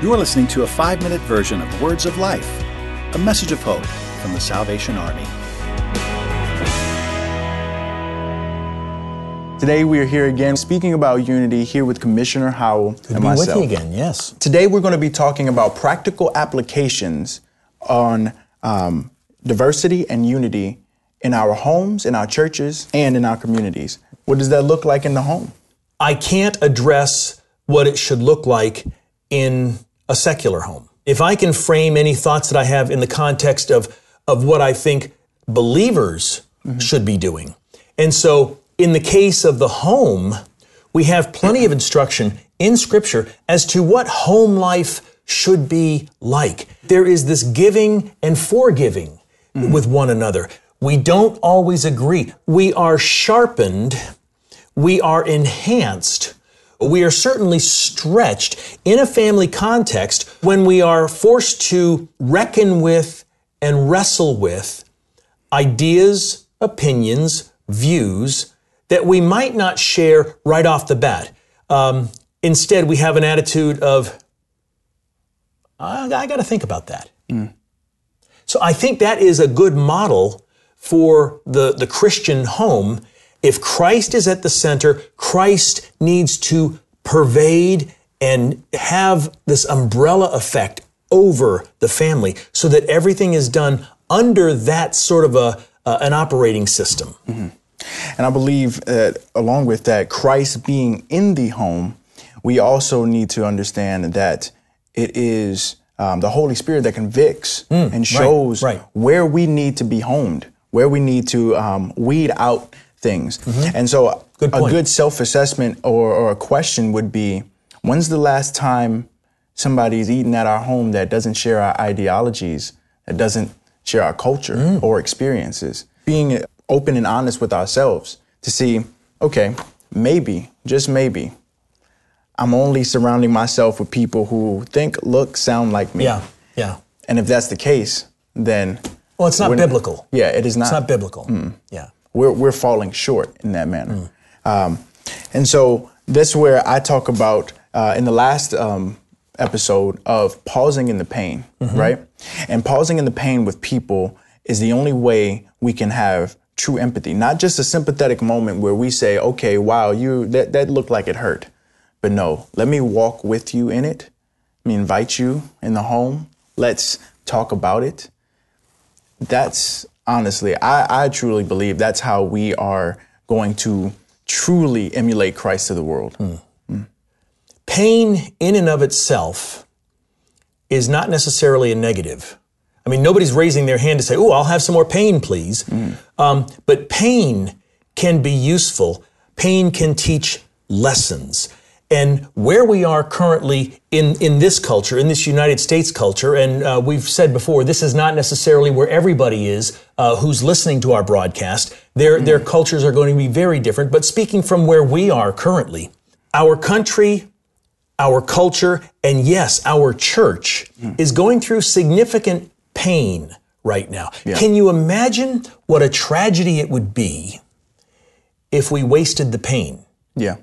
You are listening to a five minute version of Words of Life, a message of hope from the Salvation Army. Today we are here again speaking about unity here with Commissioner Howell Good and be myself. with you again, yes. Today we're going to be talking about practical applications on um, diversity and unity in our homes, in our churches, and in our communities. What does that look like in the home? I can't address what it should look like in a secular home. If I can frame any thoughts that I have in the context of, of what I think believers mm-hmm. should be doing. And so, in the case of the home, we have plenty of instruction in Scripture as to what home life should be like. There is this giving and forgiving mm-hmm. with one another. We don't always agree. We are sharpened, we are enhanced, we are certainly stretched in a family context when we are forced to reckon with and wrestle with ideas, opinions, views that we might not share right off the bat. Um, instead, we have an attitude of, I, I got to think about that. So I think that is a good model for the, the Christian home. If Christ is at the center, Christ needs to pervade and have this umbrella effect over the family so that everything is done under that sort of a, uh, an operating system. And I believe that along with that, Christ being in the home, we also need to understand that it is um, the Holy Spirit that convicts and shows Mm, right. where we need to be honed, where we need to um, weed out things. And so, Mm-hmm. Good a good self assessment or, or a question would be when's the last time somebody's eaten at our home that doesn't share our ideologies, that doesn't share our culture Mm. or experiences? Being open and honest with ourselves to see, okay, maybe, just maybe, I'm only surrounding myself with people who think, look, sound like me. Yeah, yeah. And if that's the case, then Well, it's not biblical. yeah, it is not. It's not biblical. Yeah. We're, we're falling short in that manner. Um, and so that's where I talk about uh, in the last um, episode of pausing in the pain, right? And pausing in the pain with people is the only way we can have true empathy, not just a sympathetic moment where we say, okay, wow, you that, that looked like it hurt. But no, let me walk with you in it. Let me invite you in the home. Let's talk about it that's honestly, I, I truly believe that's how we are going to truly emulate Christ to the world. Hmm. Hmm. pain in and of itself is not necessarily a negative. I mean, nobody's raising their hand to say, "Oh, I'll have some more pain, please." Hmm. Um, but pain can be useful. Pain can teach lessons. And where we are currently in, in this culture, in this United States culture, and uh, we've said before, this is not necessarily where everybody is uh, who's listening to our broadcast. Their, their cultures are going to be very different. But speaking from where we are currently, our country, our culture, and yes, our church is going through significant pain right now. Can you imagine what a tragedy it would be if we wasted the pain Yeah.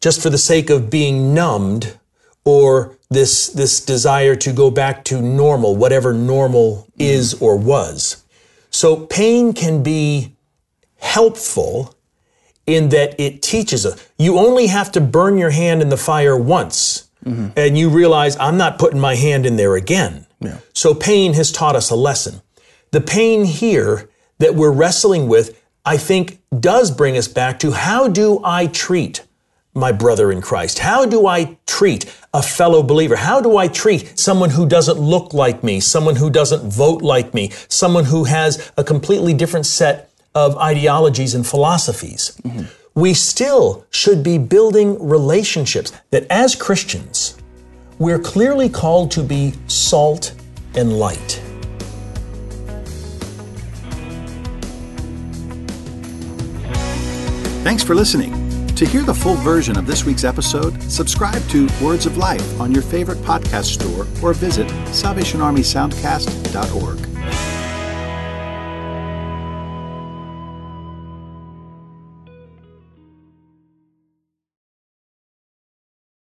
Just for the sake of being numbed or this, this desire to go back to normal, whatever normal is or was? So pain can be helpful in that it teaches us. You only have to burn your hand in the fire once and you realize I'm not putting my hand in there again. So pain has taught us a lesson. The pain here that we're wrestling with, I think, does bring us back to how do I treat my brother in Christ? How do I treat a fellow believer? How do I treat someone who doesn't look like me, someone who doesn't vote like me, someone who has a completely different set of ideologies and philosophies? We still should be building relationships that as Christians, we're clearly called to be salt and light. Thanks for listening. To hear the full version of this week's episode, subscribe to Words of Life on your favorite podcast store or visit SalvationArmySoundcast.org.